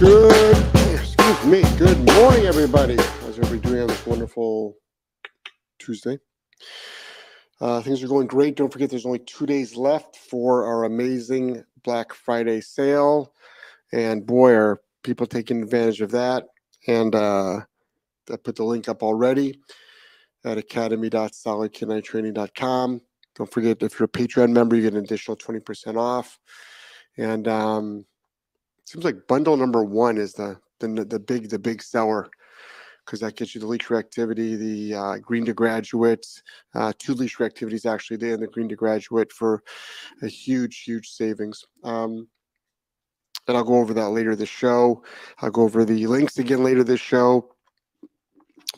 Good, excuse me. Good morning, everybody. How's everybody doing on this wonderful Tuesday? Uh, things are going great. Don't forget, there's only two days left for our amazing Black Friday sale, and boy, are people taking advantage of that. And uh, I put the link up already at academy.solidk9training.com. Don't forget, if you're a Patreon member, you get an additional 20% off. And um, seems like bundle number one is the the, the big the big seller because that gets you the leash reactivity, the uh, green to graduate, uh, two leash reactivities actually there, and the green to graduate for a huge huge savings. Um, and I'll go over that later this show. I'll go over the links again later this show.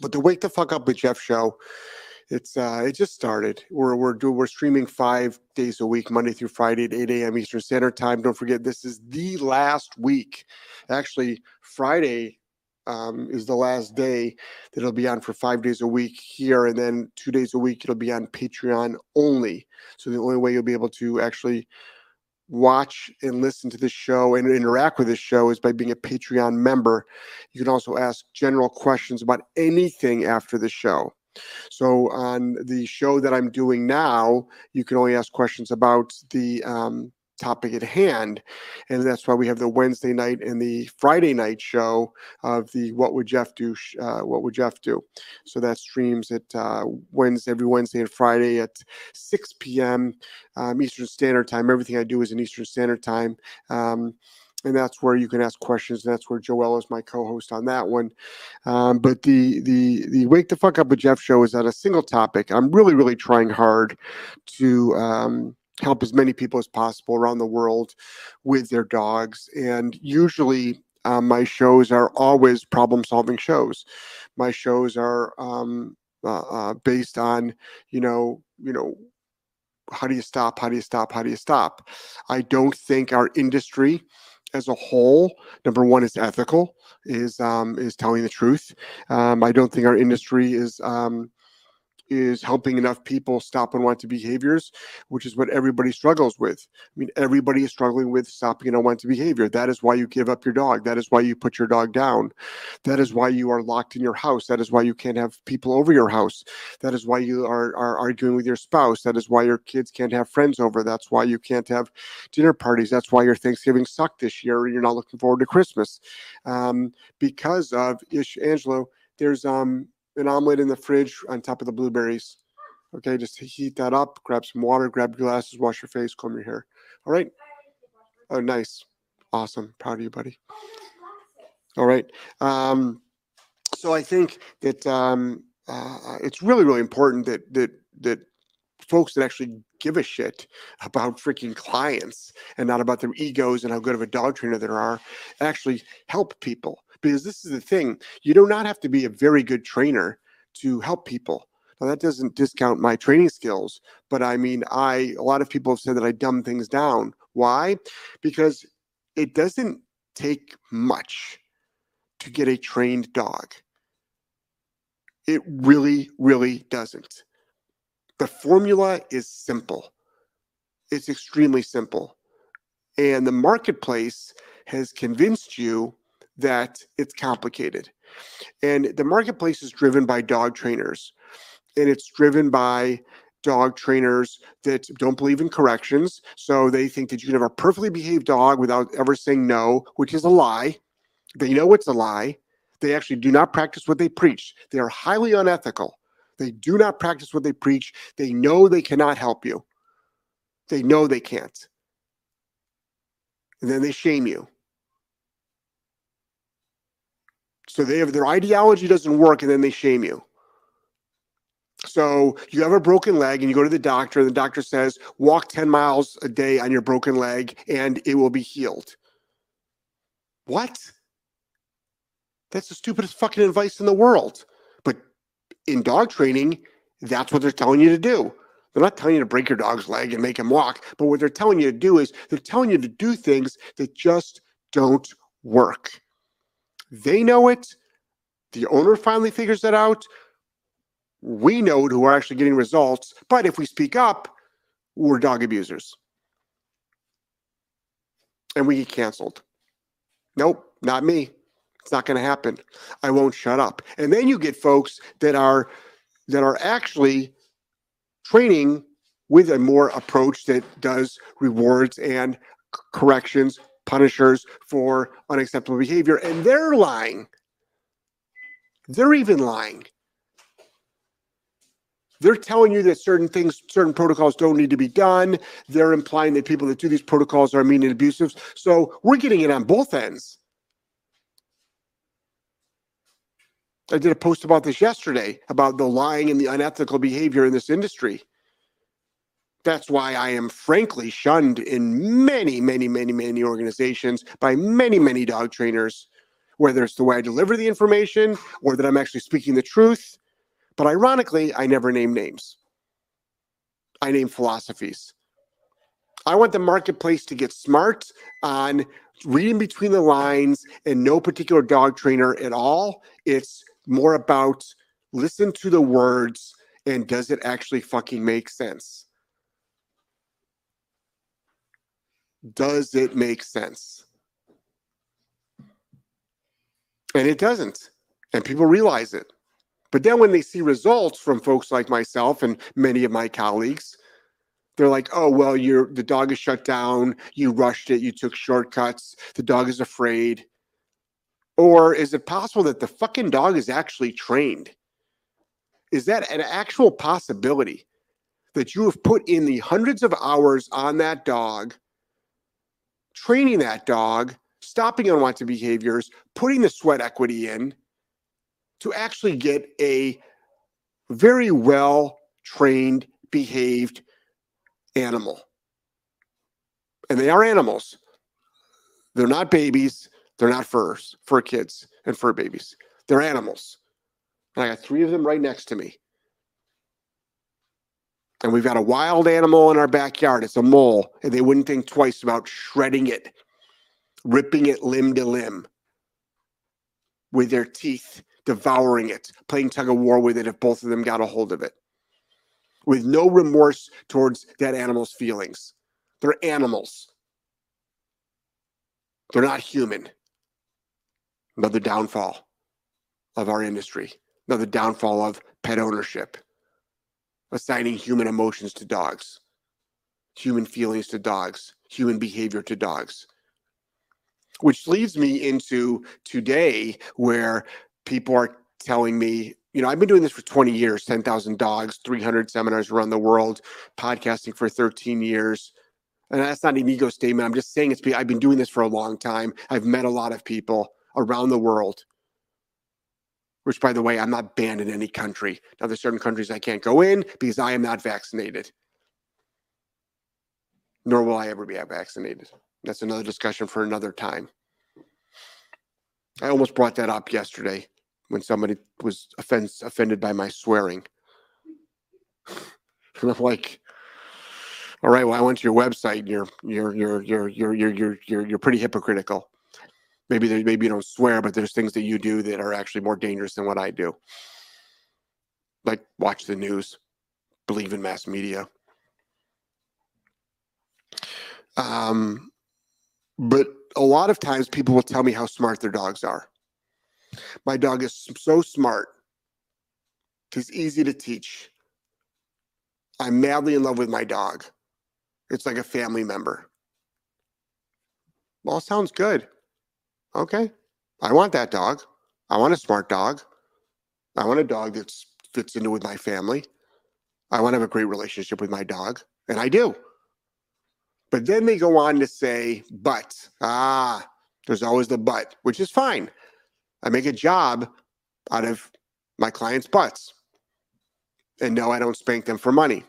But the Wake the Fuck Up with Jeff show it's uh, it just started. We're we're doing we're streaming five days a week, Monday through Friday at 8 a.m. Eastern Standard Time. Don't forget, this is the last week. Actually, Friday um, is the last day that it'll be on for five days a week here, and then two days a week it'll be on Patreon only. So the only way you'll be able to actually watch and listen to this show and interact with this show is by being a Patreon member. You can also ask general questions about anything after the show. So on the show that I'm doing now, you can only ask questions about the um, topic at hand, and that's why we have the Wednesday night and the Friday night show of the What Would Jeff Do? Uh, what Would Jeff Do? So that streams at uh, Wednesday, every Wednesday and Friday at 6 p.m. Um, Eastern Standard Time. Everything I do is in Eastern Standard Time. Um, and that's where you can ask questions. That's where Joel is my co-host on that one. Um, but the the the Wake the Fuck Up with Jeff show is on a single topic. I'm really really trying hard to um, help as many people as possible around the world with their dogs, and usually. Um, my shows are always problem solving shows. My shows are um, uh, uh, based on, you know, you know, how do you stop? How do you stop? How do you stop? I don't think our industry as a whole, number one is ethical, is um, is telling the truth. Um, I don't think our industry is um, is helping enough people stop unwanted behaviors, which is what everybody struggles with. I mean, everybody is struggling with stopping an unwanted behavior. That is why you give up your dog. That is why you put your dog down. That is why you are locked in your house. That is why you can't have people over your house. That is why you are, are arguing with your spouse. That is why your kids can't have friends over. That's why you can't have dinner parties. That's why your Thanksgiving sucked this year. And you're not looking forward to Christmas um, because of Ish Angelo. There's um an omelet in the fridge on top of the blueberries. Okay, just heat that up, grab some water, grab your glasses, wash your face, comb your hair. All right. Oh, nice. Awesome. Proud of you, buddy. All right. Um, so I think that um, uh, it's really, really important that that that folks that actually give a shit about freaking clients and not about their egos and how good of a dog trainer there are actually help people because this is the thing you do not have to be a very good trainer to help people. Now that doesn't discount my training skills but i mean i a lot of people have said that i dumb things down. Why? Because it doesn't take much to get a trained dog. It really really doesn't. The formula is simple. It's extremely simple. And the marketplace has convinced you that it's complicated. And the marketplace is driven by dog trainers, and it's driven by dog trainers that don't believe in corrections. So they think that you can have a perfectly behaved dog without ever saying no, which is a lie. They know it's a lie. They actually do not practice what they preach. They are highly unethical. They do not practice what they preach. They know they cannot help you. They know they can't. And then they shame you. So they have their ideology doesn't work and then they shame you. So you have a broken leg and you go to the doctor, and the doctor says, walk 10 miles a day on your broken leg and it will be healed. What? That's the stupidest fucking advice in the world. But in dog training, that's what they're telling you to do. They're not telling you to break your dog's leg and make him walk, but what they're telling you to do is they're telling you to do things that just don't work. They know it. The owner finally figures that out. We know it who are actually getting results. But if we speak up, we're dog abusers. And we get canceled. Nope. Not me. It's not going to happen. I won't shut up. And then you get folks that are that are actually training with a more approach that does rewards and corrections, punishers for unacceptable behavior, and they're lying. They're even lying. They're telling you that certain things, certain protocols don't need to be done. They're implying that people that do these protocols are mean and abusive. So we're getting it on both ends. I did a post about this yesterday about the lying and the unethical behavior in this industry. That's why I am frankly shunned in many, many, many, many organizations by many, many dog trainers, whether it's the way I deliver the information or that I'm actually speaking the truth but ironically, I never name names. I name philosophies. I want the marketplace to get smart on reading between the lines and no particular dog trainer at all. It's more about listen to the words and does it actually fucking make sense? Does it make sense? And it doesn't. And people realize it. But then when they see results from folks like myself and many of my colleagues, they're like, oh, well, you're the dog is shut down, you rushed it, you took shortcuts, the dog is afraid. Or is it possible that the fucking dog is actually trained? Is that an actual possibility that you have put in the hundreds of hours on that dog, training that dog, stopping unwanted behaviors, putting the sweat equity in? to actually get a very well trained, behaved animal. And they are animals. They're not babies. They're not furs, fur kids and fur babies. They're animals. And I got three of them right next to me. And we've got a wild animal in our backyard. It's a mole. And they wouldn't think twice about shredding it, ripping it limb to limb with their teeth devouring it, playing tug of war with it if both of them got a hold of it, with no remorse towards that animal's feelings. They're animals, they're not human. Another downfall of our industry, another downfall of pet ownership, assigning human emotions to dogs, human feelings to dogs, human behavior to dogs which leads me into today where people are telling me, you know, I've been doing this for 20 years 10,000 dogs, 300 seminars around the world, podcasting for 13 years. And that's not an ego statement. I'm just saying it's, I've been doing this for a long time. I've met a lot of people around the world, which, by the way, I'm not banned in any country. Now, there's certain countries I can't go in because I am not vaccinated, nor will I ever be vaccinated. That's another discussion for another time. I almost brought that up yesterday when somebody was offense, offended by my swearing. and I'm like, all right, well, I went to your website and you're you're you're you're you're you're you're you're, you're pretty hypocritical. Maybe there, maybe you don't swear, but there's things that you do that are actually more dangerous than what I do. Like watch the news, believe in mass media. Um, but a lot of times people will tell me how smart their dogs are. My dog is so smart. He's easy to teach. I'm madly in love with my dog. It's like a family member. Well, sounds good. Okay. I want that dog. I want a smart dog. I want a dog that fits into with my family. I want to have a great relationship with my dog. And I do. But then they go on to say, but, ah, there's always the but, which is fine. I make a job out of my clients' butts. And no, I don't spank them for money.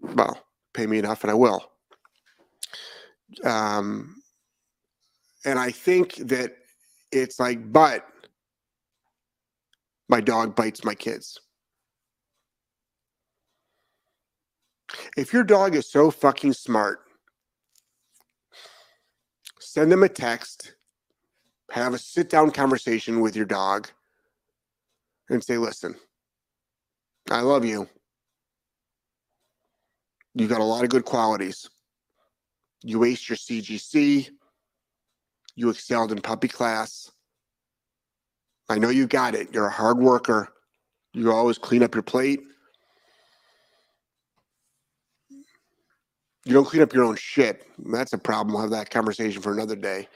Well, pay me enough and I will. Um, and I think that it's like, but my dog bites my kids. If your dog is so fucking smart, send them a text, have a sit down conversation with your dog, and say, listen, I love you. You got a lot of good qualities. You ace your CGC. You excelled in puppy class. I know you got it. You're a hard worker. You always clean up your plate. You don't clean up your own shit. That's a problem. We'll have that conversation for another day.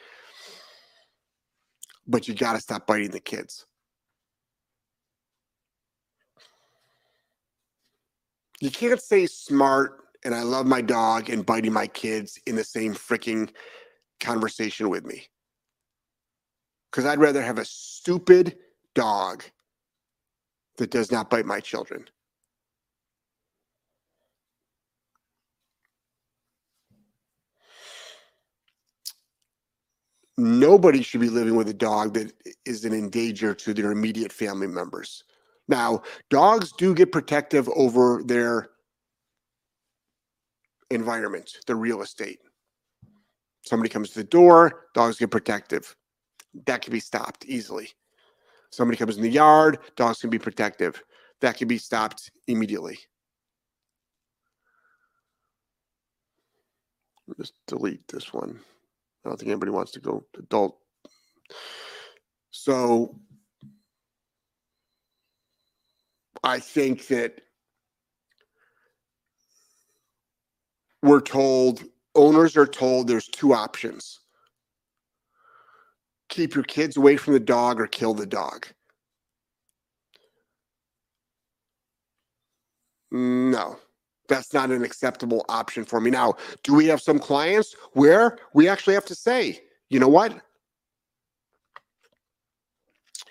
But you got to stop biting the kids. You can't say smart and I love my dog and biting my kids in the same freaking conversation with me. Because I'd rather have a stupid dog that does not bite my children. Nobody should be living with a dog that is an endanger to their immediate family members. Now, dogs do get protective over their environment, the real estate. Somebody comes to the door, dogs get protective. That can be stopped easily. Somebody comes in the yard, dogs can be protective. That can be stopped immediately. Just delete this one. I don't think anybody wants to go adult. So I think that we're told, owners are told there's two options keep your kids away from the dog or kill the dog. No, that's not an acceptable option for me. Now, do we have some clients where we actually have to say, you know what?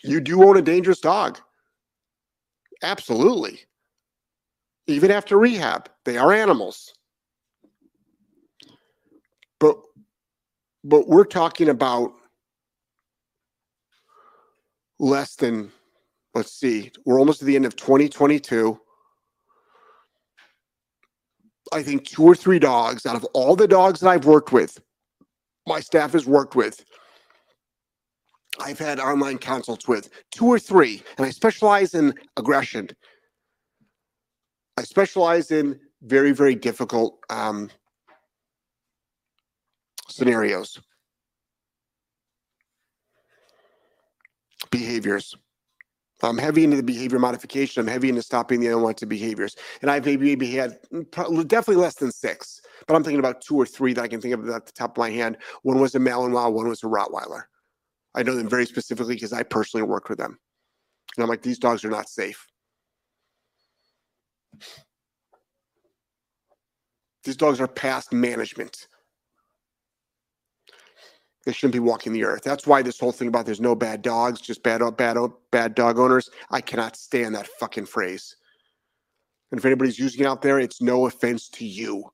You do own a dangerous dog. Absolutely. Even after rehab, they are animals. But but we're talking about less than let's see, we're almost at the end of 2022. I think two or three dogs out of all the dogs that I've worked with, my staff has worked with, I've had online consults with two or three, and I specialize in aggression. I specialize in very, very difficult um, scenarios, behaviors. I'm heavy into the behavior modification. I'm heavy into stopping the unwanted behaviors. And I've maybe, maybe had definitely less than six, but I'm thinking about two or three that I can think of at the top of my hand. One was a Malinois, one was a Rottweiler. I know them very specifically because I personally worked with them. And I'm like, these dogs are not safe. These dogs are past management. They shouldn't be walking the earth. That's why this whole thing about there's no bad dogs, just bad bad bad dog owners. I cannot stand that fucking phrase. And if anybody's using it out there, it's no offense to you.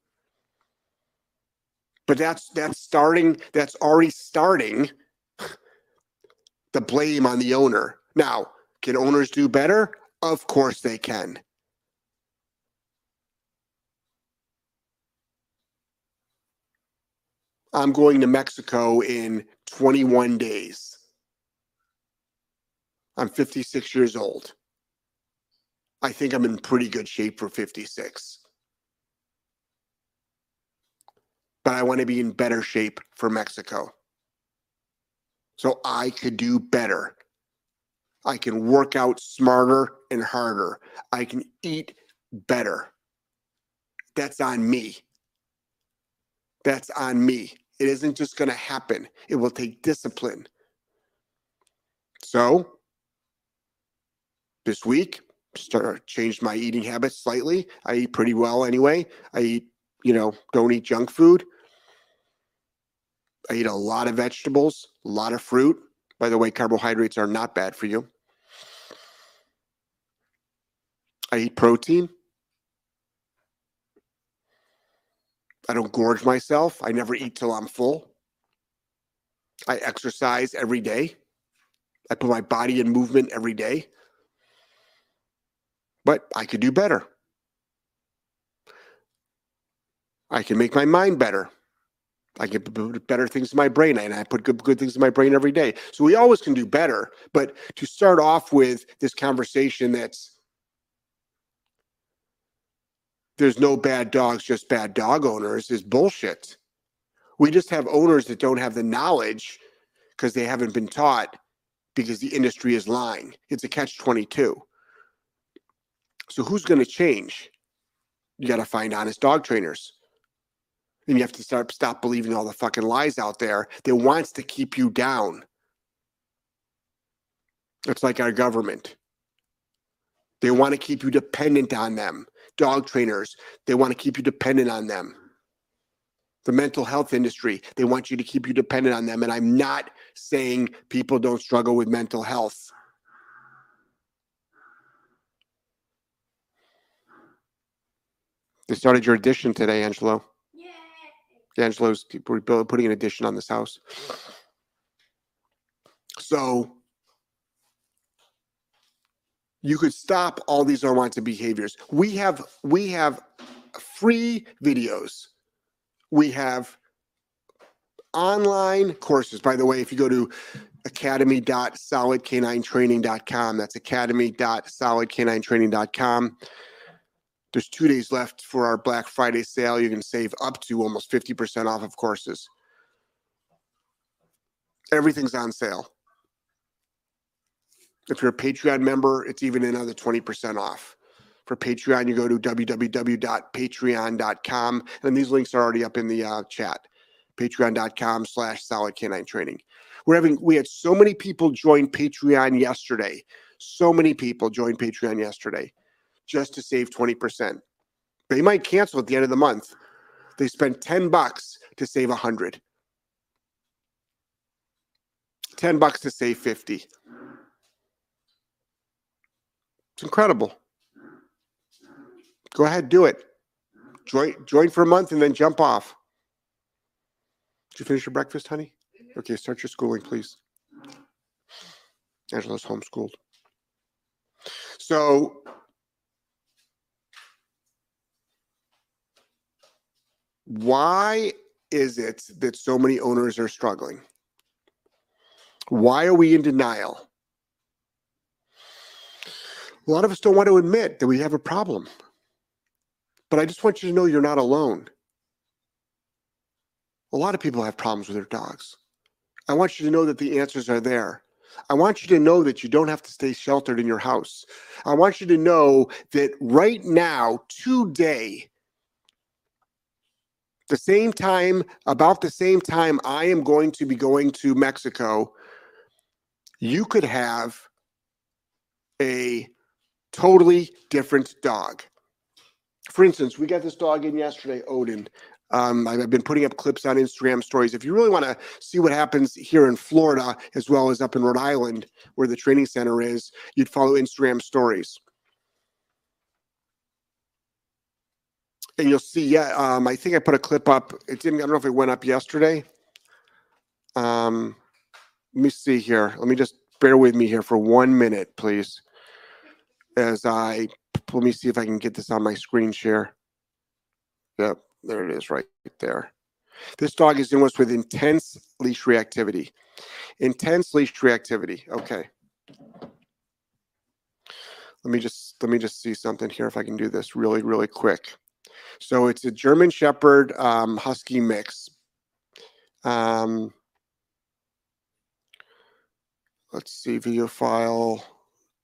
But that's that's starting. That's already starting the blame on the owner. Now, can owners do better? Of course they can. I'm going to Mexico in 21 days. I'm 56 years old. I think I'm in pretty good shape for 56. But I want to be in better shape for Mexico. So I could do better. I can work out smarter and harder. I can eat better. That's on me. That's on me. It isn't just going to happen, it will take discipline. So, this week, start uh, changed my eating habits slightly. I eat pretty well anyway. I eat, you know, don't eat junk food. I eat a lot of vegetables, a lot of fruit. By the way, carbohydrates are not bad for you. I eat protein. I don't gorge myself. I never eat till I'm full. I exercise every day. I put my body in movement every day. But I could do better. I can make my mind better. I get better things in my brain, and I put good good things in my brain every day. So we always can do better. But to start off with this conversation that's there's no bad dogs, just bad dog owners is bullshit. We just have owners that don't have the knowledge because they haven't been taught because the industry is lying. It's a catch 22. So who's going to change? You got to find honest dog trainers. And you have to start stop believing all the fucking lies out there that wants to keep you down. It's like our government. They want to keep you dependent on them. Dog trainers, they want to keep you dependent on them. The mental health industry, they want you to keep you dependent on them. And I'm not saying people don't struggle with mental health. They started your addition today, Angelo. Yeah. Angelo's putting an addition on this house. So you could stop all these unwanted behaviors. We have we have free videos. We have online courses. By the way, if you go to academy.solidk9training.com, that's academy.solidk9training.com. There's two days left for our Black Friday sale. You can save up to almost 50% off of courses. Everything's on sale. If you're a Patreon member, it's even another 20% off. For Patreon, you go to www.patreon.com, and these links are already up in the uh, chat. Patreon.com slash solid canine training. We're having we had so many people join Patreon yesterday. So many people joined Patreon yesterday just to save 20%. They might cancel at the end of the month. They spent 10 bucks to save 100. 10 bucks to save 50. It's incredible. Go ahead, do it. Join join for a month and then jump off. Did you finish your breakfast, honey? Mm-hmm. Okay, start your schooling, please. Angela's homeschooled. So why is it that so many owners are struggling? Why are we in denial? A lot of us don't want to admit that we have a problem. But I just want you to know you're not alone. A lot of people have problems with their dogs. I want you to know that the answers are there. I want you to know that you don't have to stay sheltered in your house. I want you to know that right now, today, the same time, about the same time I am going to be going to Mexico, you could have a totally different dog. For instance, we got this dog in yesterday, Odin. Um, I've been putting up clips on Instagram stories. If you really want to see what happens here in Florida, as well as up in Rhode Island, where the training center is, you'd follow Instagram stories. And you'll see, yeah, um, I think I put a clip up. It didn't, I don't know if it went up yesterday. Um, let me see here. Let me just bear with me here for one minute, please as I let me see if I can get this on my screen share. Yep, there it is right there. This dog is doing with intense leash reactivity. Intense leash reactivity. Okay. Let me just let me just see something here if I can do this really really quick. So it's a German Shepherd um, Husky mix. Um, let's see video file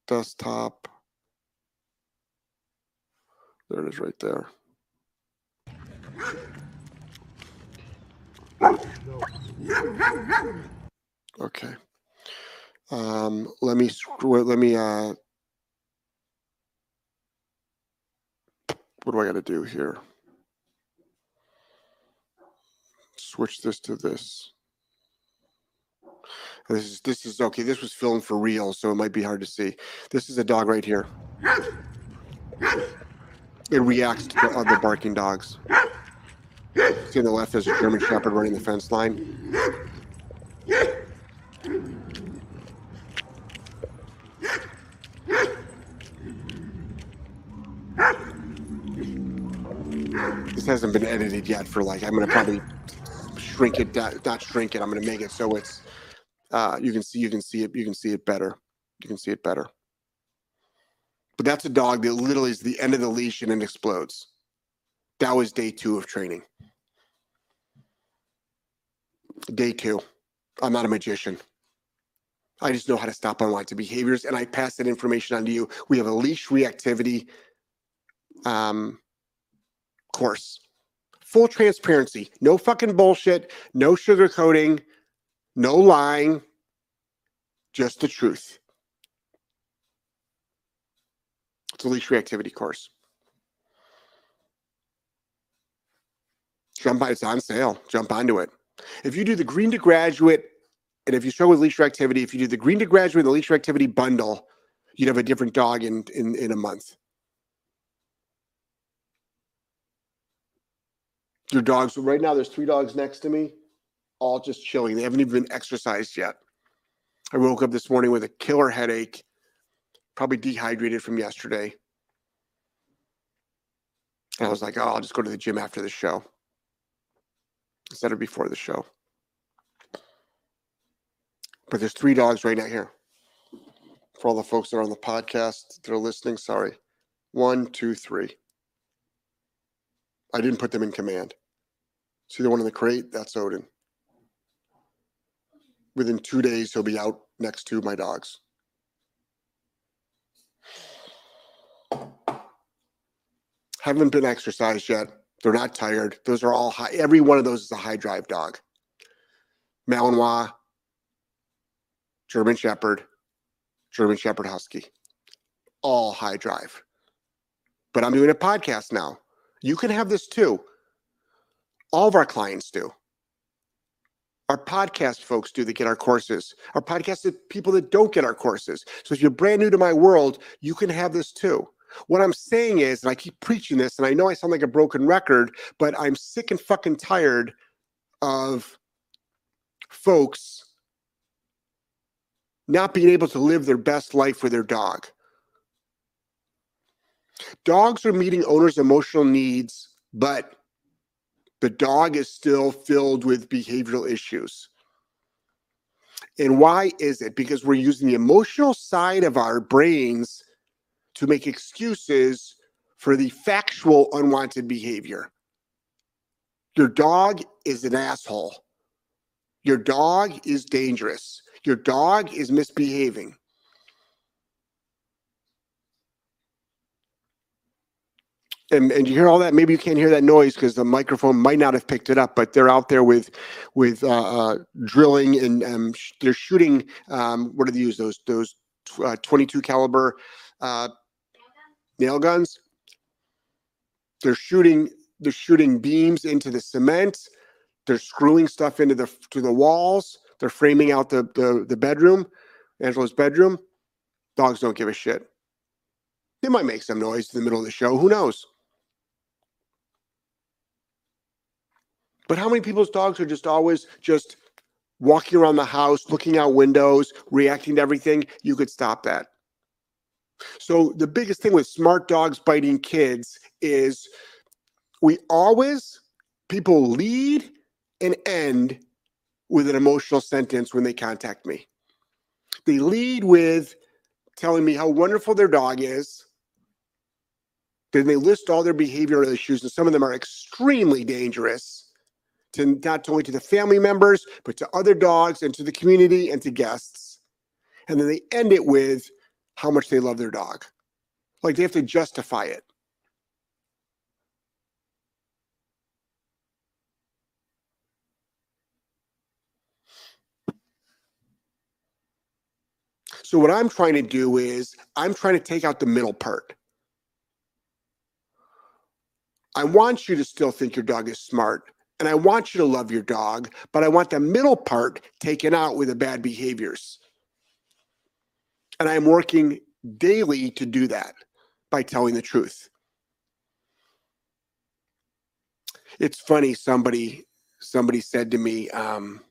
desktop there it is right there. Okay. Um, let me let me uh what do I got to do here? Switch this to this. This is this is okay. This was filmed for real, so it might be hard to see. This is a dog right here it reacts to the other barking dogs. See on the left, there's a German Shepherd running the fence line. This hasn't been edited yet for like, I'm going to probably shrink it, not shrink it. I'm going to make it so it's, uh, you can see, you can see it, you can see it better. You can see it better. But that's a dog that literally is the end of the leash and it explodes. That was day two of training. Day two. I'm not a magician. I just know how to stop unwanted behaviors and I pass that information on to you. We have a leash reactivity um, course. Full transparency, no fucking bullshit, no sugarcoating, no lying, just the truth. A leash reactivity course. Jump on, it's on sale. Jump onto it. If you do the green to graduate, and if you struggle with leash reactivity, if you do the green to graduate and the leash reactivity bundle, you'd have a different dog in in, in a month. Your dogs, right now, there's three dogs next to me, all just chilling. They haven't even been exercised yet. I woke up this morning with a killer headache, probably dehydrated from yesterday. And I was like, oh, I'll just go to the gym after the show instead of before the show. But there's three dogs right now here. For all the folks that are on the podcast that are listening, sorry. One, two, three. I didn't put them in command. See the one in the crate? That's Odin. Within two days, he'll be out next to my dogs. Haven't been exercised yet. They're not tired. Those are all high. Every one of those is a high drive dog. Malinois, German Shepherd, German Shepherd Husky, all high drive. But I'm doing a podcast now. You can have this too. All of our clients do. Our podcast folks do that get our courses. Our podcast people that don't get our courses. So if you're brand new to my world, you can have this too. What I'm saying is, and I keep preaching this, and I know I sound like a broken record, but I'm sick and fucking tired of folks not being able to live their best life with their dog. Dogs are meeting owners' emotional needs, but the dog is still filled with behavioral issues. And why is it? Because we're using the emotional side of our brains to make excuses for the factual unwanted behavior. Your dog is an asshole. Your dog is dangerous. Your dog is misbehaving. And, and you hear all that. Maybe you can't hear that noise because the microphone might not have picked it up. But they're out there with with uh, uh, drilling and um, sh- they're shooting. Um, what do they use? Those those uh, 22 caliber uh, nail guns. They're shooting they're shooting beams into the cement. They're screwing stuff into the to the walls. They're framing out the the, the bedroom, Angela's bedroom. Dogs don't give a shit. They might make some noise in the middle of the show. Who knows? But how many people's dogs are just always just walking around the house, looking out windows, reacting to everything? You could stop that. So the biggest thing with smart dogs biting kids is we always people lead and end with an emotional sentence when they contact me. They lead with telling me how wonderful their dog is. Then they list all their behavioral issues, and some of them are extremely dangerous to not only to the family members, but to other dogs and to the community and to guests. And then they end it with how much they love their dog. Like they have to justify it. So what I'm trying to do is I'm trying to take out the middle part. I want you to still think your dog is smart and I want you to love your dog, but I want the middle part taken out with the bad behaviors. And I'm working daily to do that by telling the truth. It's funny, somebody somebody said to me, um,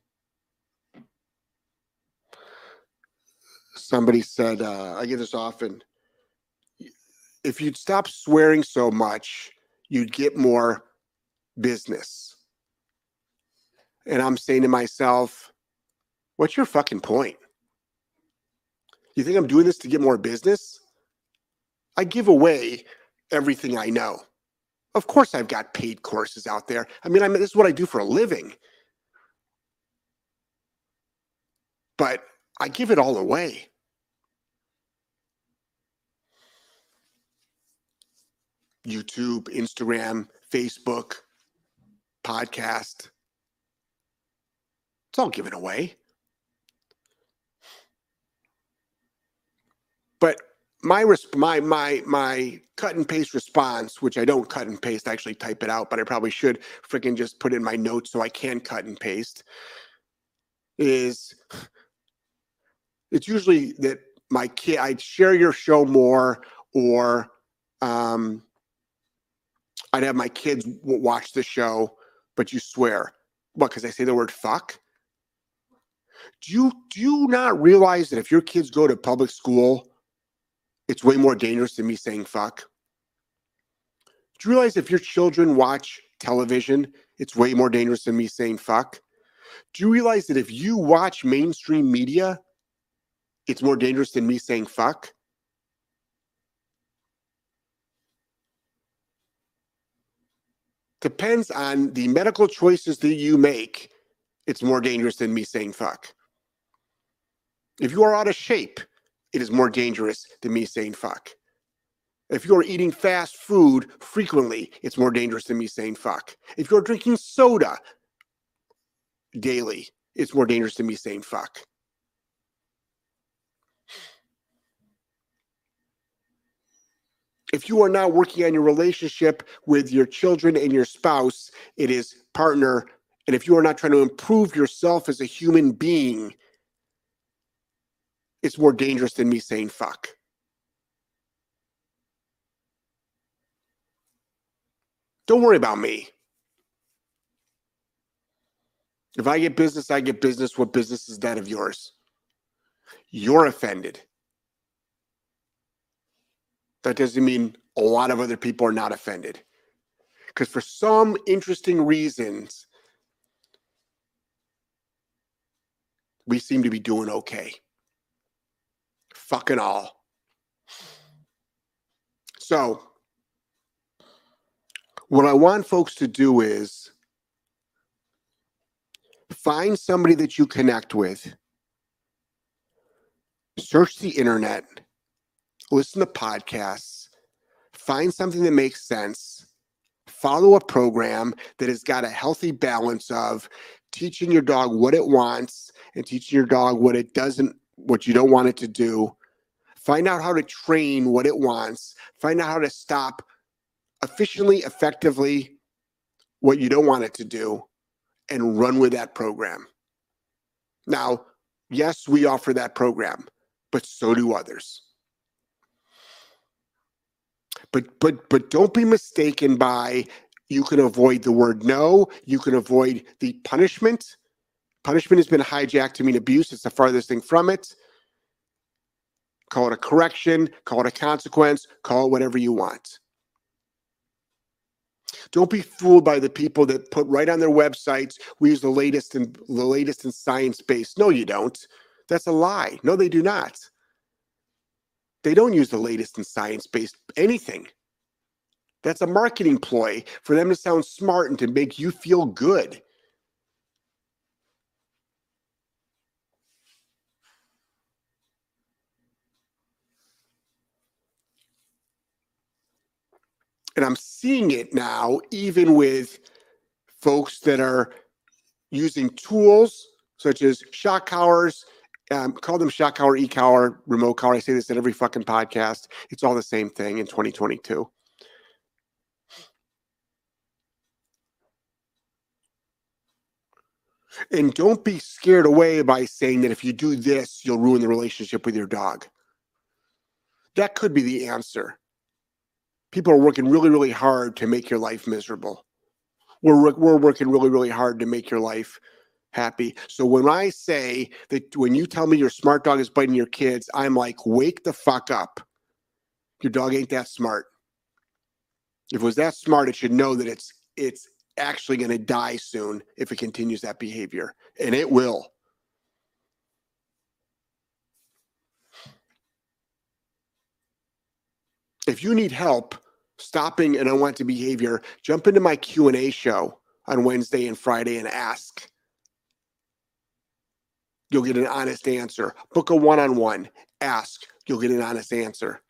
somebody said, uh, I get this often. If you'd stop swearing so much, you'd get more business. And I'm saying to myself, what's your fucking point? You think I'm doing this to get more business? I give away everything I know. Of course, I've got paid courses out there. I mean, I mean, this is what I do for a living. But I give it all away. YouTube, Instagram, Facebook, podcast. It's all given away. But my my my my cut and paste response, which I don't cut and paste, I actually type it out, but I probably should freaking just put in my notes so I can cut and paste. Is it's usually that my kid I'd share your show more, or um, I'd have my kids watch the show, but you swear. What? Because I say the word fuck. Do you do you not realize that if your kids go to public school, it's way more dangerous than me saying fuck? Do you realize if your children watch television, it's way more dangerous than me saying fuck? Do you realize that if you watch mainstream media, it's more dangerous than me saying fuck? Depends on the medical choices that you make, it's more dangerous than me saying fuck. If you are out of shape, it is more dangerous than me saying fuck. If you're eating fast food frequently, it's more dangerous than me saying fuck. If you're drinking soda daily, it's more dangerous than me saying fuck. If you are not working on your relationship with your children and your spouse, it is partner. And if you are not trying to improve yourself as a human being, it's more dangerous than me saying fuck. Don't worry about me. If I get business, I get business. What business is that of yours? You're offended. That doesn't mean a lot of other people are not offended. Because for some interesting reasons, we seem to be doing okay. Fucking all. So, what I want folks to do is find somebody that you connect with, search the internet, listen to podcasts, find something that makes sense, follow a program that has got a healthy balance of teaching your dog what it wants and teaching your dog what it doesn't, what you don't want it to do. Find out how to train what it wants. Find out how to stop efficiently, effectively what you don't want it to do and run with that program. Now, yes, we offer that program, but so do others. But but but don't be mistaken by you can avoid the word no, you can avoid the punishment. Punishment has been hijacked to mean abuse. It's the farthest thing from it. Call it a correction, call it a consequence, call it whatever you want. Don't be fooled by the people that put right on their websites, we use the latest and the latest in science based. No, you don't. That's a lie. No, they do not. They don't use the latest in science based anything. That's a marketing ploy for them to sound smart and to make you feel good. And I'm seeing it now, even with folks that are using tools such as shock collars um, call them shock collar, e collar, remote collar. I say this in every fucking podcast. It's all the same thing in 2022. And don't be scared away by saying that if you do this, you'll ruin the relationship with your dog. That could be the answer. People are working really, really hard to make your life miserable. We're, we're working really, really hard to make your life happy. So when I say that when you tell me your smart dog is biting your kids, I'm like, wake the fuck up. Your dog ain't that smart. If it was that smart, it should know that it's it's actually going to die soon if it continues that behavior, and it will. If you need help stopping an unwanted behavior, jump into my Q&A show on Wednesday and Friday and ask you'll get an honest answer. Book a one on one, ask, you'll get an honest answer.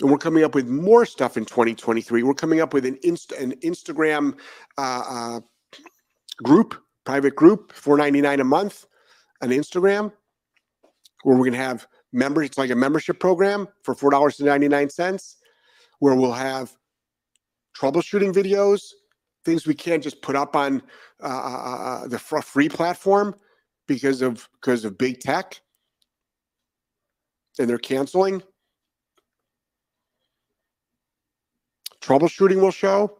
And we're coming up with more stuff in 2023. We're coming up with an, Inst- an Instagram uh, uh, group, private group, 4.99 a month, an Instagram, where we're going to have members. It's like a membership program for four dollars and ninety nine cents, where we'll have troubleshooting videos, things we can't just put up on uh, uh, uh, uh the free platform because of because of big tech, and they're canceling. Troubleshooting will show,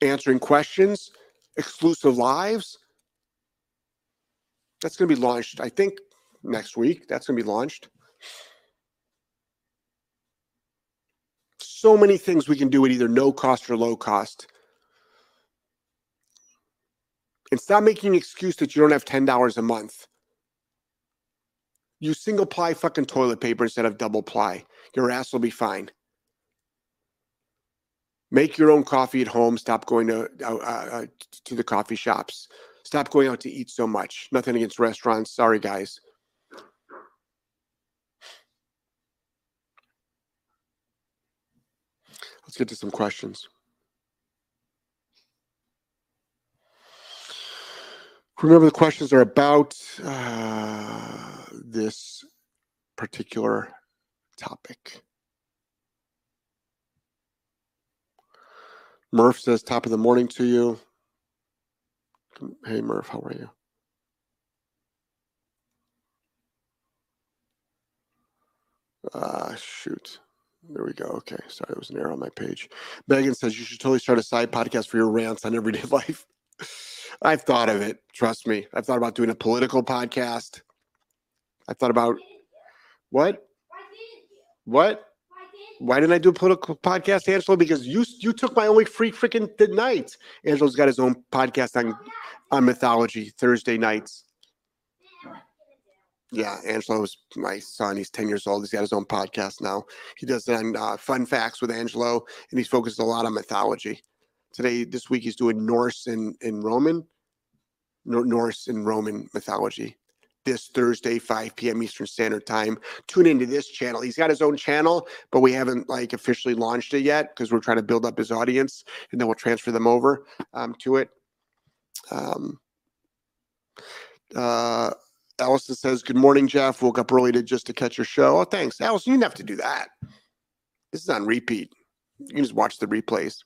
answering questions, exclusive lives. That's going to be launched, I think, next week. That's going to be launched. So many things we can do at either no cost or low cost. And stop making an excuse that you don't have $10 a month. Use single ply fucking toilet paper instead of double ply. Your ass will be fine. Make your own coffee at home. Stop going to uh, uh, to the coffee shops. Stop going out to eat so much. Nothing against restaurants. Sorry, guys. Let's get to some questions. Remember, the questions are about uh, this particular topic. Murph says, top of the morning to you. Hey, Murph, how are you? Ah, shoot. There we go. Okay. Sorry, there was an error on my page. Megan says you should totally start a side podcast for your rants on everyday life. I've thought of it. Trust me. I've thought about doing a political podcast. I thought about what? What? Why didn't I do a political podcast, Angelo? Because you you took my only free freaking night. Angelo's got his own podcast on on mythology Thursday nights. Yeah, Angelo's my son. He's 10 years old. He's got his own podcast now. He does on uh, fun facts with Angelo, and he's focused a lot on mythology. Today, this week, he's doing Norse and, and Roman, Norse and Roman mythology. This Thursday, 5 p.m. Eastern Standard Time. Tune into this channel. He's got his own channel, but we haven't like officially launched it yet because we're trying to build up his audience, and then we'll transfer them over um, to it. Um, uh, Allison says, Good morning, Jeff. Woke up early to just to catch your show. Oh, thanks. Allison, you didn't have to do that. This is on repeat. You can just watch the replays.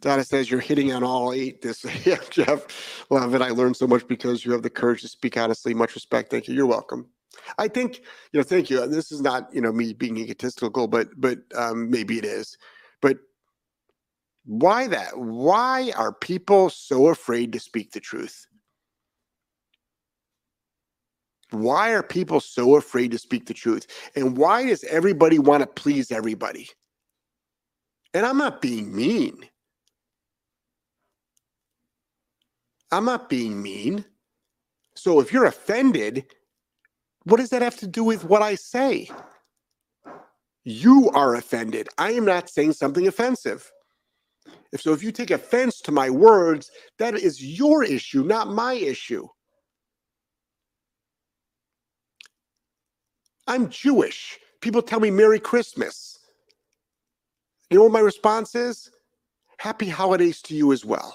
Donna says you're hitting on all eight this yeah, Jeff. Love it. I learned so much because you have the courage to speak honestly. Much respect. Thank you. You're welcome. I think, you know, thank you. This is not, you know, me being egotistical, but but um maybe it is. But why that? Why are people so afraid to speak the truth? Why are people so afraid to speak the truth? And why does everybody want to please everybody? And I'm not being mean. I'm not being mean. So if you're offended, what does that have to do with what I say? You are offended. I am not saying something offensive. If so, if you take offense to my words, that is your issue, not my issue. I'm Jewish. People tell me Merry Christmas. You know what my response is? Happy holidays to you as well.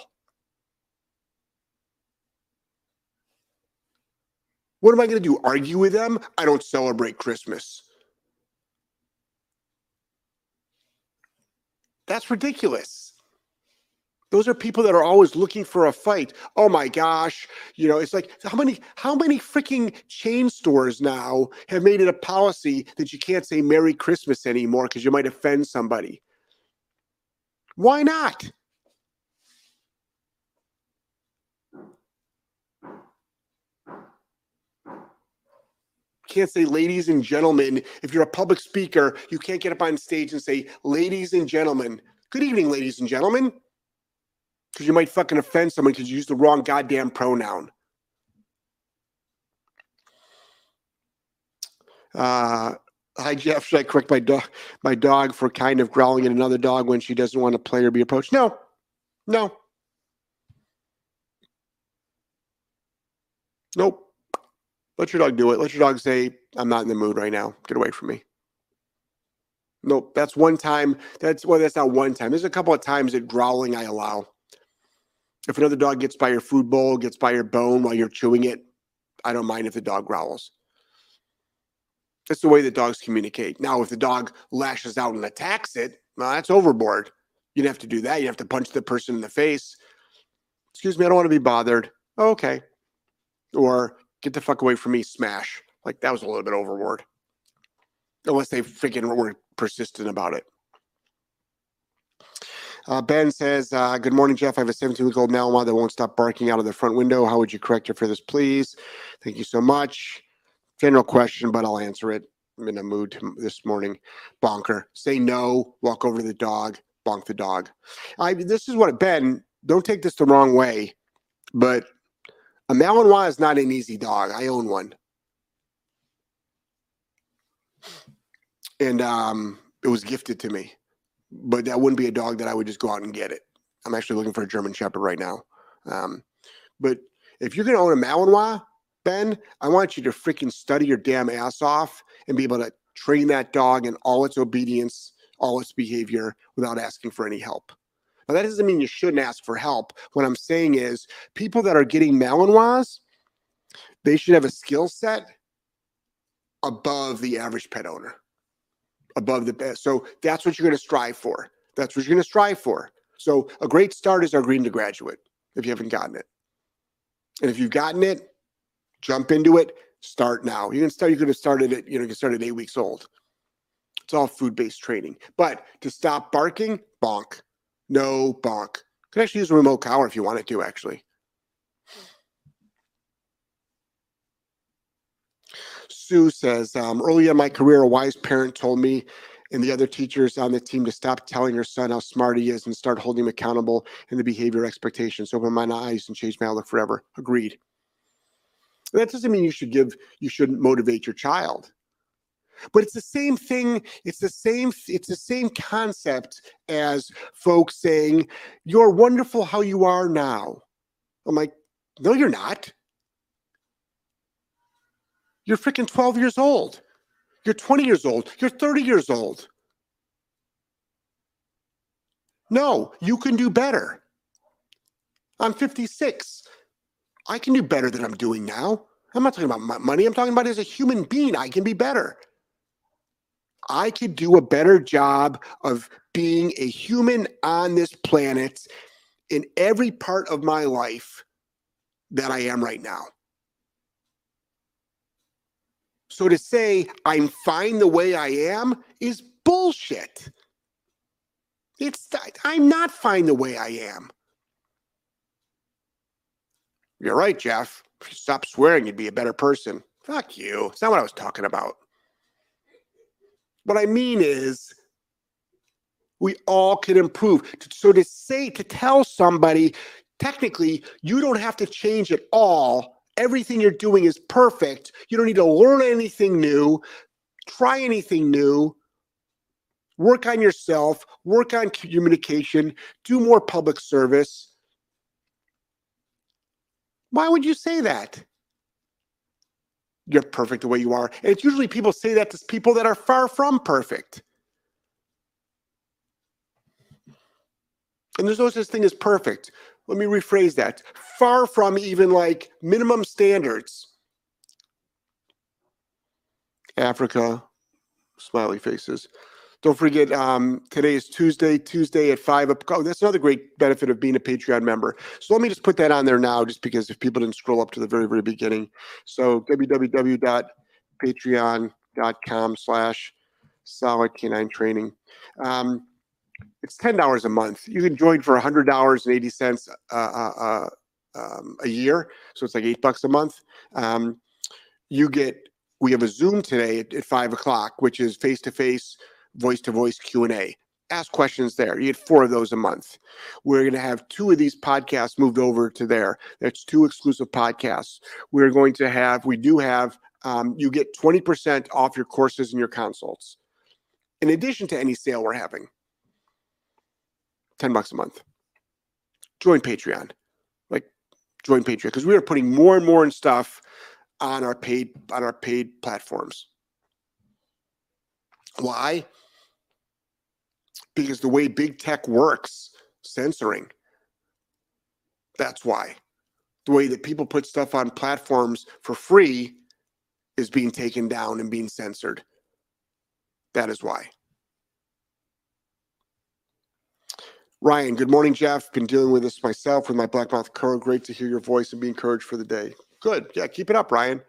What am I going to do? Argue with them? I don't celebrate Christmas. That's ridiculous. Those are people that are always looking for a fight. Oh my gosh, you know, it's like how many how many freaking chain stores now have made it a policy that you can't say Merry Christmas anymore because you might offend somebody. Why not? can't say ladies and gentlemen. If you're a public speaker, you can't get up on stage and say ladies and gentlemen. Good evening, ladies and gentlemen because you might fucking offend someone because you use the wrong goddamn pronoun. Uh, Hi Jeff, should I correct my dog my dog for kind of growling at another dog when she doesn't want to play or be approached? No. No. Nope. Let your dog do it. Let your dog say, I'm not in the mood right now. Get away from me. Nope. That's one time. That's well, that's not one time. There's a couple of times that growling I allow. If another dog gets by your food bowl, gets by your bone while you're chewing it, I don't mind if the dog growls. That's the way that dogs communicate. Now, if the dog lashes out and attacks it, well, that's overboard. You'd have to do that. You'd have to punch the person in the face. Excuse me, I don't want to be bothered. Oh, okay. Or get the fuck away from me, smash. Like that was a little bit overboard. Unless they freaking were persistent about it. Uh, ben says, uh, Good morning, Jeff. I have a 17 week old Malinois that won't stop barking out of the front window. How would you correct her for this, please? Thank you so much. General question, but I'll answer it. I'm in a mood this morning. Bonker. Say no, walk over to the dog, bonk the dog. I This is what, Ben, don't take this the wrong way, but a Malinois is not an easy dog. I own one. And um, it was gifted to me but that wouldn't be a dog that I would just go out and get it. I'm actually looking for a German Shepherd right now. Um, but if you're going to own a Malinois, Ben, I want you to freaking study your damn ass off and be able to train that dog in all its obedience, all its behavior without asking for any help. Now, that doesn't mean you shouldn't ask for help. What I'm saying is people that are getting Malinois, they should have a skill set above the average pet owner above the best. So that's what you're going to strive for. That's what you're going to strive for. So a great start is our green to graduate if you haven't gotten it. And if you've gotten it, jump into it, start now. You can start, you could have started it, you know, you can start at eight weeks old. It's all food-based training. But to stop barking, bonk. No bonk. You can actually use a remote collar if you wanted to, actually. Sue says, um, early in my career, a wise parent told me and the other teachers on the team to stop telling your son how smart he is and start holding him accountable in the behavior expectations. Open my eyes and change my outlook forever. Agreed. That doesn't mean you should give, you shouldn't motivate your child. But it's the same thing. It's the same. It's the same concept as folks saying, "You're wonderful how you are now." I'm like, "No, you're not. You're freaking 12 years old. You're 20 years old. You're 30 years old. No, you can do better. I'm 56. I can do better than I'm doing now. I'm not talking about money. I'm talking about as a human being, I can be better. I could do a better job of being a human on this planet in every part of my life that I am right now. So to say I'm fine the way I am is bullshit. It's I'm not fine the way I am. You're right, Jeff. If you stop swearing, you'd be a better person. Fuck you. It's not what I was talking about. What I mean is, we all can improve. So to say, to tell somebody, technically, you don't have to change at all everything you're doing is perfect. You don't need to learn anything new, try anything new, work on yourself, work on communication, do more public service. Why would you say that? You're perfect the way you are. And it's usually people say that to people that are far from perfect. And there's no such thing as perfect let me rephrase that far from even like minimum standards. Africa, smiley faces. Don't forget, um, today is Tuesday. Tuesday at five. Oh, that's another great benefit of being a Patreon member. So let me just put that on there now, just because if people didn't scroll up to the very, very beginning. So www.patreon.com/slash solid canine training. Um, it's ten dollars a month. You can join for hundred dollars and eighty cents uh, uh, uh, um, a year, so it's like eight bucks a month. Um, you get we have a Zoom today at, at five o'clock, which is face to face, voice to voice Q and A. Ask questions there. You get four of those a month. We're going to have two of these podcasts moved over to there. That's two exclusive podcasts. We're going to have. We do have um, you get 20% off your courses and your consults, in addition to any sale we're having. 10 bucks a month. Join Patreon. Like join Patreon because we are putting more and more and stuff on our paid on our paid platforms. Why? Because the way big tech works, censoring. That's why. The way that people put stuff on platforms for free is being taken down and being censored. That is why. Ryan, good morning, Jeff. Been dealing with this myself with my black blackmouth cur. Great to hear your voice and be encouraged for the day. Good. Yeah, keep it up, Ryan.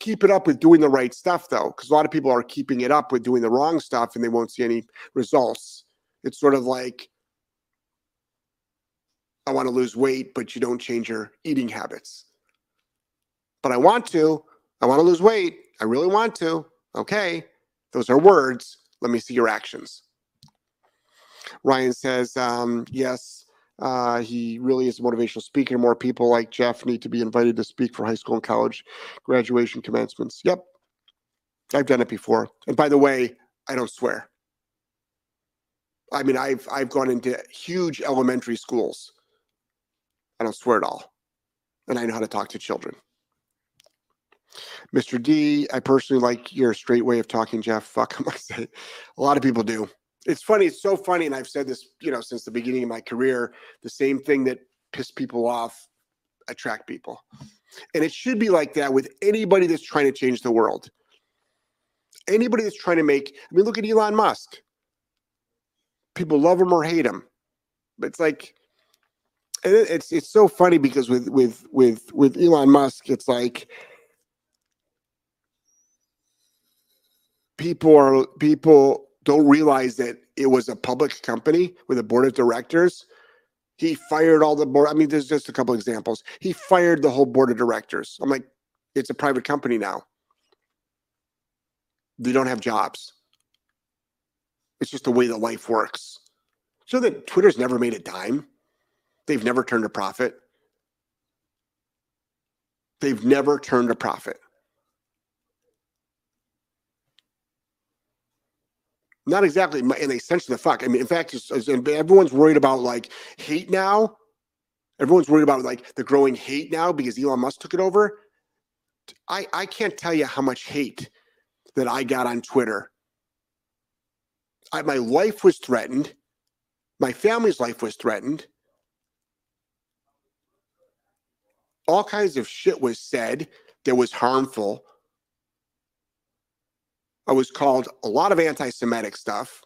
Keep it up with doing the right stuff, though, because a lot of people are keeping it up with doing the wrong stuff and they won't see any results. It's sort of like, I want to lose weight, but you don't change your eating habits. But I want to. I want to lose weight. I really want to. Okay. Those are words. Let me see your actions. Ryan says, um, yes, uh, he really is a motivational speaker. More people like Jeff need to be invited to speak for high school and college graduation commencements. Yep. I've done it before. And by the way, I don't swear. I mean, I've I've gone into huge elementary schools. I don't swear at all. And I know how to talk to children. Mr. D, I personally like your straight way of talking, Jeff. Fuck, I must say. A lot of people do it's funny. It's so funny, and I've said this, you know, since the beginning of my career. The same thing that pissed people off attract people, and it should be like that with anybody that's trying to change the world. Anybody that's trying to make. I mean, look at Elon Musk. People love him or hate him, but it's like, and it's it's so funny because with with with with Elon Musk, it's like people are people don't realize that it was a public company with a board of directors. He fired all the board. I mean, there's just a couple examples. He fired the whole board of directors. I'm like, it's a private company now. They don't have jobs. It's just the way that life works. So that Twitter's never made a dime. They've never turned a profit. They've never turned a profit. Not exactly, and they censor the fuck. I mean, in fact, it's, it's, everyone's worried about like hate now. Everyone's worried about like the growing hate now because Elon Musk took it over. I I can't tell you how much hate that I got on Twitter. I, my life was threatened. My family's life was threatened. All kinds of shit was said that was harmful I was called a lot of anti Semitic stuff.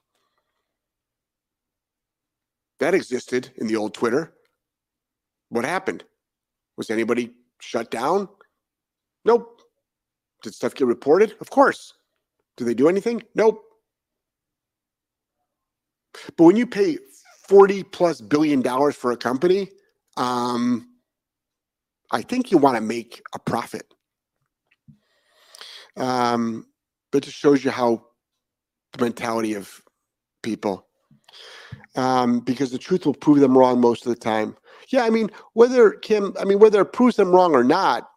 That existed in the old Twitter. What happened? Was anybody shut down? Nope. Did stuff get reported? Of course. Did they do anything? Nope. But when you pay 40 plus billion dollars for a company, um, I think you want to make a profit. Um, but it just shows you how the mentality of people. Um, because the truth will prove them wrong most of the time. Yeah, I mean, whether Kim, I mean, whether it proves them wrong or not,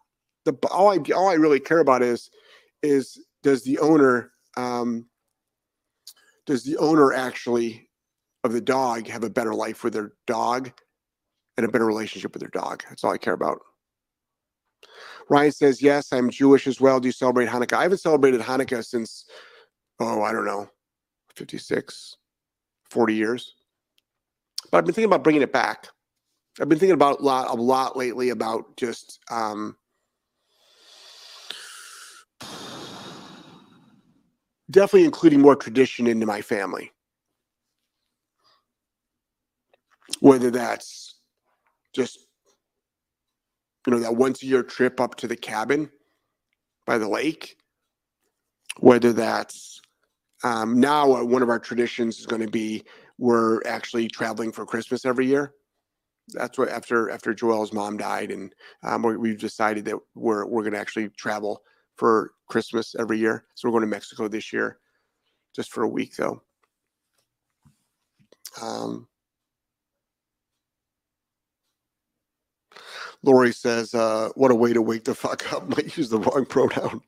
the all I all I really care about is is does the owner um, does the owner actually of the dog have a better life with their dog and a better relationship with their dog? That's all I care about. Ryan says, Yes, I'm Jewish as well. Do you celebrate Hanukkah? I haven't celebrated Hanukkah since, oh, I don't know, 56, 40 years. But I've been thinking about bringing it back. I've been thinking about a lot, a lot lately about just um, definitely including more tradition into my family. Whether that's just you know, that once a year trip up to the cabin by the lake, whether that's um, now uh, one of our traditions is going to be we're actually traveling for Christmas every year. That's what after after Joel's mom died, and um, we, have decided that we're we're going to actually travel for Christmas every year. So we're going to Mexico this year, just for a week though. Um, Lori says, uh, what a way to wake the fuck up. Might use the wrong pronoun.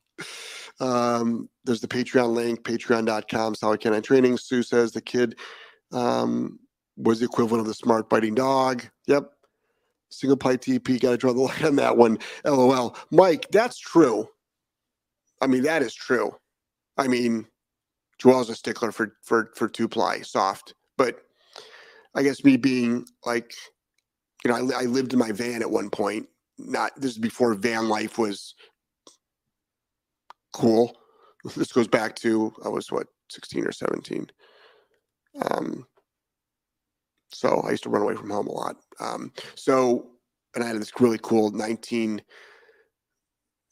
Um, there's the Patreon link, patreon.com, Solid Canine Training. Sue says the kid um, was the equivalent of the smart biting dog. Yep. Single ply TP, got to draw the line on that one. LOL. Mike, that's true. I mean, that is true. I mean, Joel's a stickler for for for two ply soft, but I guess me being like, you know, I, I lived in my van at one point. Not this is before van life was cool. This goes back to I was what sixteen or seventeen. Um, so I used to run away from home a lot. Um, so and I had this really cool nineteen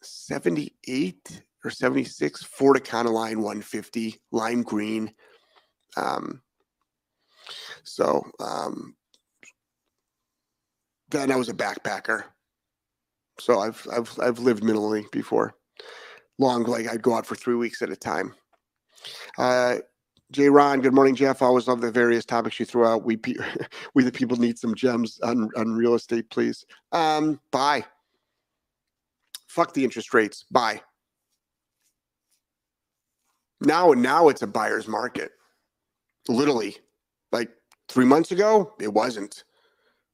seventy eight or 76 Ford Econoline 150 lime green. Um, so um, then I was a backpacker. So I've I've I've lived minimally before. Long like I'd go out for three weeks at a time. Uh, Jay Ron, good morning, Jeff. I always love the various topics you throw out. We we the people need some gems on on real estate, please. Um, buy. Fuck the interest rates. Buy. Now, and now it's a buyer's market. Literally, like three months ago, it wasn't.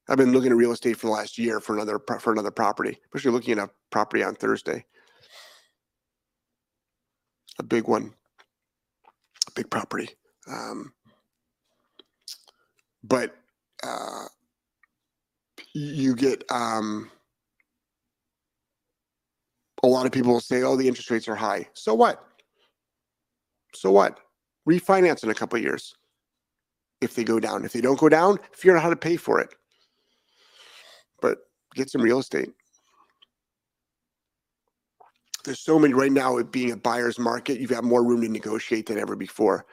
I've been looking at real estate for the last year for another for another property, especially looking at a property on Thursday. A big one, a big property. Um, but uh, you get um, a lot of people say, "Oh, the interest rates are high." So what? So what? Refinance in a couple years if they go down. If they don't go down, figure out how to pay for it. Get some real estate. There's so many right now, it being a buyer's market, you've got more room to negotiate than ever before.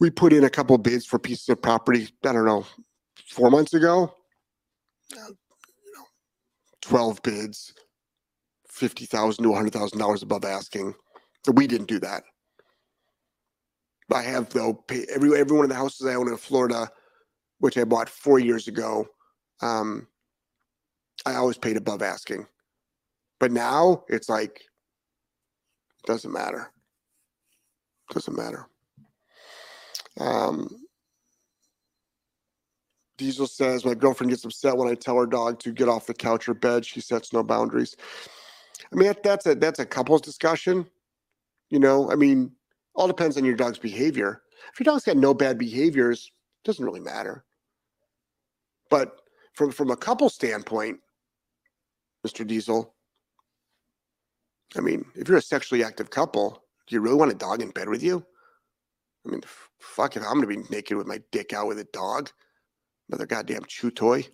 We put in a couple bids for pieces of property, I don't know, four months ago. 12 bids, 50,000 to $100,000 above asking. So we didn't do that. I have though pay every every one of the houses I own in Florida, which I bought four years ago. Um, I always paid above asking, but now it's like it doesn't matter. It doesn't matter. Um, Diesel says my girlfriend gets upset when I tell her dog to get off the couch or bed. She sets no boundaries. I mean that, that's a that's a couples discussion. You know, I mean, all depends on your dog's behavior. If your dog's got no bad behaviors, doesn't really matter. But from from a couple standpoint, Mr. Diesel, I mean, if you're a sexually active couple, do you really want a dog in bed with you? I mean, fuck if I'm gonna be naked with my dick out with a dog, another goddamn chew toy.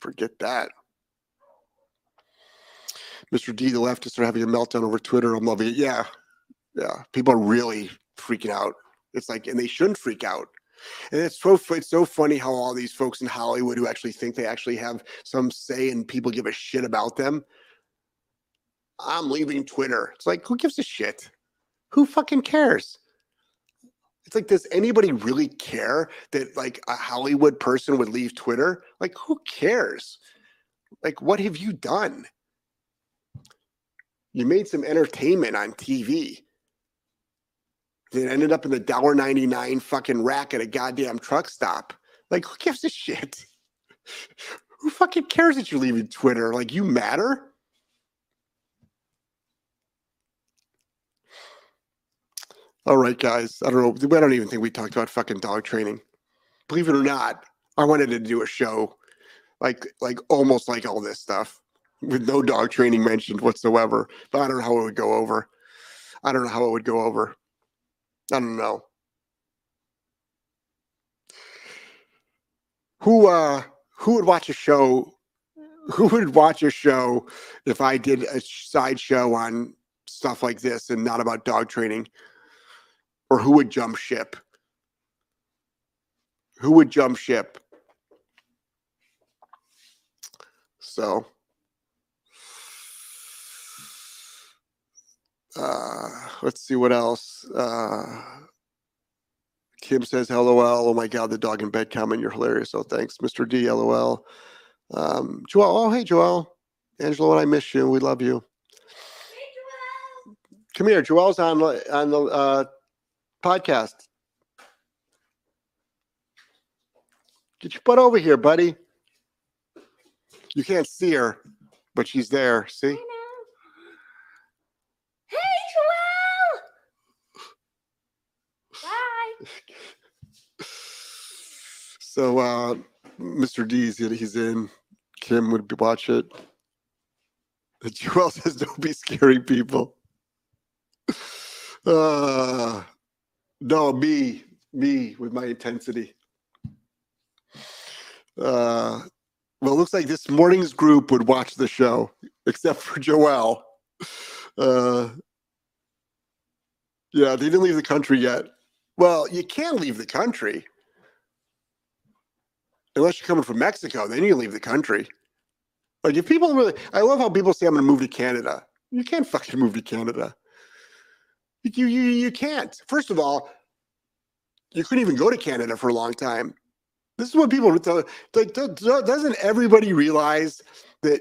Forget that. Mr. D, the leftists are having a meltdown over Twitter. I'm loving it. Yeah, yeah. People are really freaking out. It's like, and they shouldn't freak out. And it's so it's so funny how all these folks in Hollywood who actually think they actually have some say and people give a shit about them. I'm leaving Twitter. It's like, who gives a shit? Who fucking cares? It's like, does anybody really care that like a Hollywood person would leave Twitter? Like, who cares? Like, what have you done? You made some entertainment on TV. Then ended up in the dollar ninety nine fucking rack at a goddamn truck stop. Like, who gives a shit? who fucking cares that you're leaving Twitter? Like, you matter. All right, guys. I don't know. I don't even think we talked about fucking dog training. Believe it or not, I wanted to do a show like like almost like all this stuff with no dog training mentioned whatsoever. But I don't know how it would go over. I don't know how it would go over. I don't know. Who uh who would watch a show? Who would watch a show if I did a side show on stuff like this and not about dog training? Or who would jump ship? Who would jump ship? So Uh, let's see what else. Uh, Kim says, LOL. Oh my God, the dog in bed comment. You're hilarious. Oh, thanks, Mr. D. LOL. Um, Joel. Oh, hey, Joel. Angelo and I miss you. We love you. Come here. Joel's on the- on the uh, podcast. Get your butt over here, buddy. You can't see her, but she's there. See? I know. Hey, Joelle. Bye. So uh Mr. D's he's in. Kim would watch it. Joel says don't be scary people. Uh no, me, me with my intensity. Uh well, it looks like this morning's group would watch the show, except for Joel. Uh yeah, they didn't leave the country yet. Well, you can't leave the country unless you're coming from Mexico, then you leave the country. Like if people really, I love how people say I'm going to move to Canada. You can't fucking move to Canada. You, you you can't. First of all, you couldn't even go to Canada for a long time. This is what people tell. Doesn't everybody realize that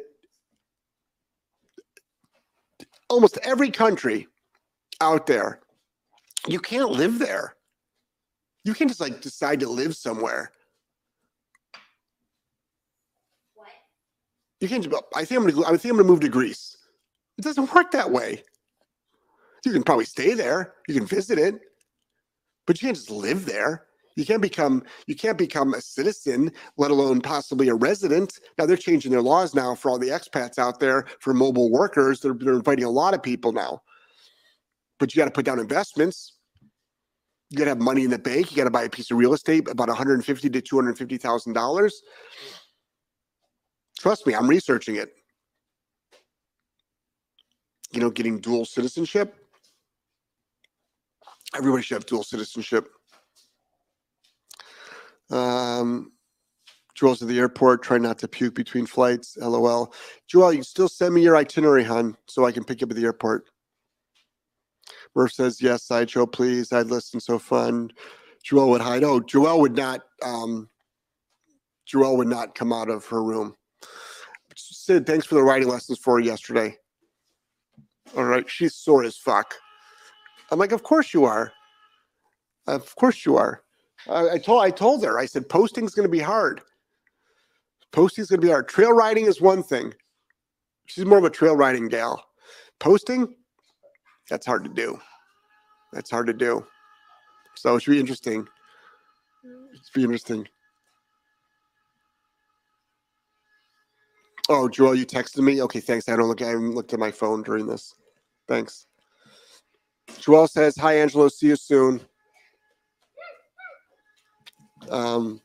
almost every country out there, you can't live there. You can't just like decide to live somewhere. You can't. just- I think I'm gonna. I think I'm gonna move to Greece. It doesn't work that way. You can probably stay there. You can visit it, but you can't just live there. You can't become. You can't become a citizen, let alone possibly a resident. Now they're changing their laws now for all the expats out there for mobile workers. They're, they're inviting a lot of people now, but you got to put down investments. You got to have money in the bank. You got to buy a piece of real estate, about 150 to 250 thousand dollars. Trust me, I'm researching it. You know, getting dual citizenship. Everybody should have dual citizenship. Um, Joel's at the airport. Try not to puke between flights. LOL. Joel, you still send me your itinerary, hon, so I can pick up at the airport. Murph says yes. Sideshow, please. I'd listen. So fun. Joel would hide. Oh, Joel would not. Um, Joel would not come out of her room. Sid, thanks for the writing lessons for her yesterday. All right, she's sore as fuck. I'm like, of course you are. Of course you are. I, I told I told her. I said posting's going to be hard. Posting's going to be hard. Trail riding is one thing. She's more of a trail riding gal. Posting, that's hard to do. That's hard to do. So it should be interesting. It should be interesting. Oh, Joel, you texted me. Okay, thanks. I don't look. I haven't looked at my phone during this. Thanks. Joel says, "Hi, Angelo. See you soon." Um,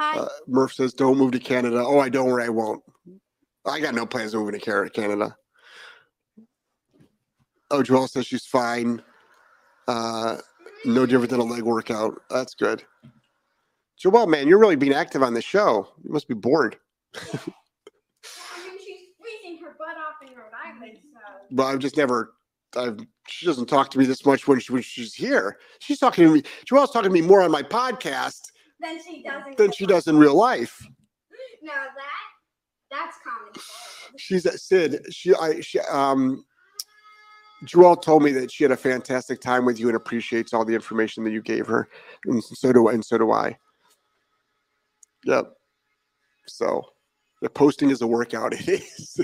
Hi. uh, Murph says, "Don't move to Canada." Oh, I don't worry. I won't. I got no plans of moving to Canada. Oh, Joel says she's fine. Uh, no different than a leg workout. That's good. Joel, man, you're really being active on the show. You must be bored. I mean, she's freezing her butt off in Rhode Island, so. but I've just never. I've, she doesn't talk to me this much when, she, when she's here. She's talking to me. Joelle's talking to me more on my podcast Then she doesn't. than she does in real life. No, that that's common. She's at Sid. She, I, she, um, Joelle told me that she had a fantastic time with you and appreciates all the information that you gave her, and so do and so do I. Yep. So, the posting is a workout. It is.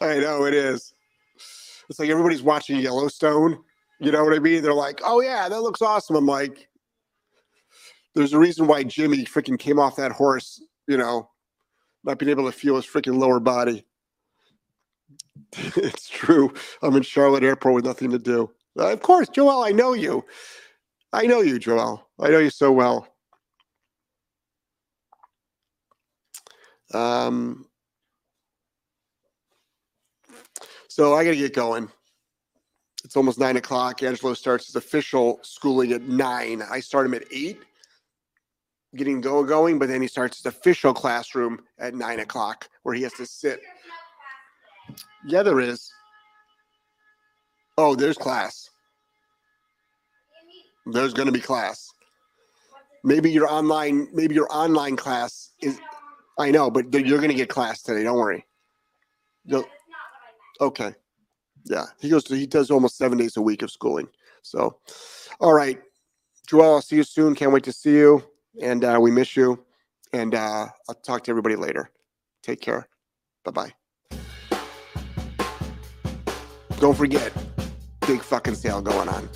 I know it is. It's like everybody's watching Yellowstone. You know what I mean? They're like, "Oh yeah, that looks awesome." I'm like, "There's a reason why Jimmy freaking came off that horse." You know, not being able to feel his freaking lower body. it's true. I'm in Charlotte Airport with nothing to do. Uh, of course, Joel, I know you. I know you, Joel. I know you so well. Um, so I got to get going. It's almost nine o'clock. Angelo starts his official schooling at nine. I start him at eight, getting go going, but then he starts his official classroom at nine o'clock, where he has to sit. Yeah, there is. Oh, there's class. There's going to be class. Maybe your online, maybe your online class is. I know, but you're going to get class today. Don't worry. Okay. Yeah, he goes to he does almost seven days a week of schooling. So, all right, Joel, I'll see you soon. Can't wait to see you, and uh, we miss you. And uh, I'll talk to everybody later. Take care. Bye bye. Don't forget, big fucking sale going on.